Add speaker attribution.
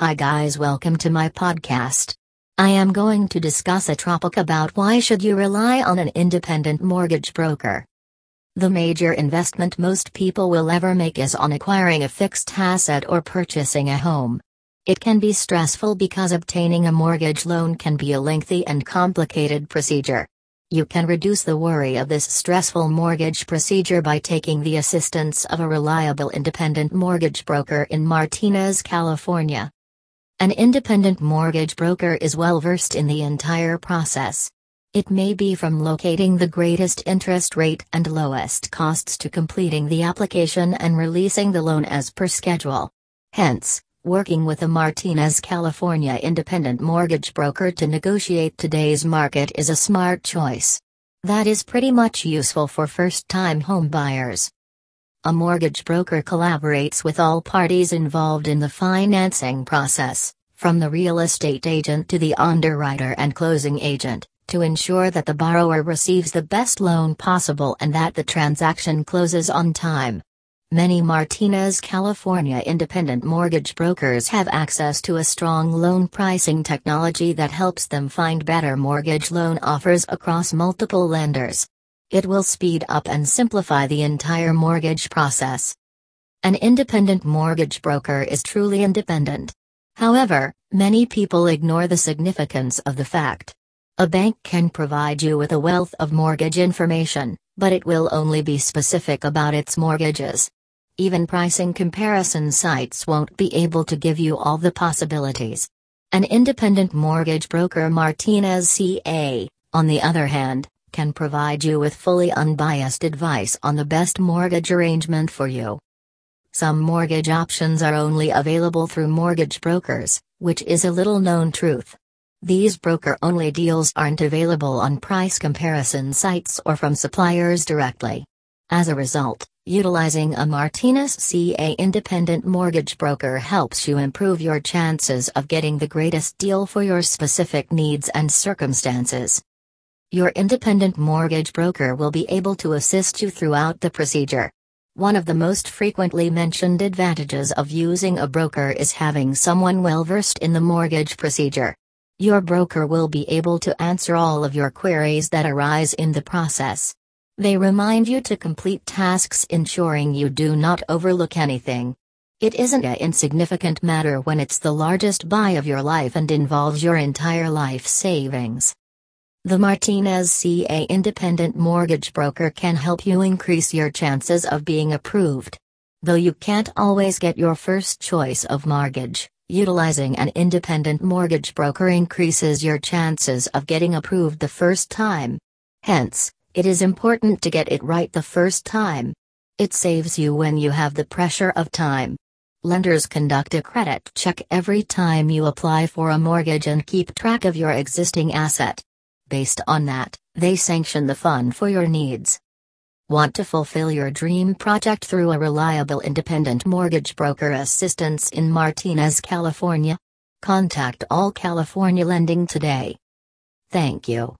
Speaker 1: Hi guys, welcome to my podcast. I am going to discuss a topic about why should you rely on an independent mortgage broker. The major investment most people will ever make is on acquiring a fixed asset or purchasing a home. It can be stressful because obtaining a mortgage loan can be a lengthy and complicated procedure. You can reduce the worry of this stressful mortgage procedure by taking the assistance of a reliable independent mortgage broker in Martinez, California. An independent mortgage broker is well versed in the entire process. It may be from locating the greatest interest rate and lowest costs to completing the application and releasing the loan as per schedule. Hence, working with a Martinez California independent mortgage broker to negotiate today's market is a smart choice. That is pretty much useful for first time home buyers. A mortgage broker collaborates with all parties involved in the financing process, from the real estate agent to the underwriter and closing agent, to ensure that the borrower receives the best loan possible and that the transaction closes on time. Many Martinez, California independent mortgage brokers have access to a strong loan pricing technology that helps them find better mortgage loan offers across multiple lenders. It will speed up and simplify the entire mortgage process. An independent mortgage broker is truly independent. However, many people ignore the significance of the fact. A bank can provide you with a wealth of mortgage information, but it will only be specific about its mortgages. Even pricing comparison sites won't be able to give you all the possibilities. An independent mortgage broker Martinez CA, on the other hand, can provide you with fully unbiased advice on the best mortgage arrangement for you. Some mortgage options are only available through mortgage brokers, which is a little known truth. These broker only deals aren't available on price comparison sites or from suppliers directly. As a result, utilizing a Martinez CA independent mortgage broker helps you improve your chances of getting the greatest deal for your specific needs and circumstances. Your independent mortgage broker will be able to assist you throughout the procedure. One of the most frequently mentioned advantages of using a broker is having someone well versed in the mortgage procedure. Your broker will be able to answer all of your queries that arise in the process. They remind you to complete tasks ensuring you do not overlook anything. It isn't a insignificant matter when it's the largest buy of your life and involves your entire life savings. The Martinez CA independent mortgage broker can help you increase your chances of being approved. Though you can't always get your first choice of mortgage, utilizing an independent mortgage broker increases your chances of getting approved the first time. Hence, it is important to get it right the first time. It saves you when you have the pressure of time. Lenders conduct a credit check every time you apply for a mortgage and keep track of your existing asset. Based on that, they sanction the fund for your needs. Want to fulfill your dream project through a reliable independent mortgage broker assistance in Martinez, California? Contact All California Lending today. Thank you.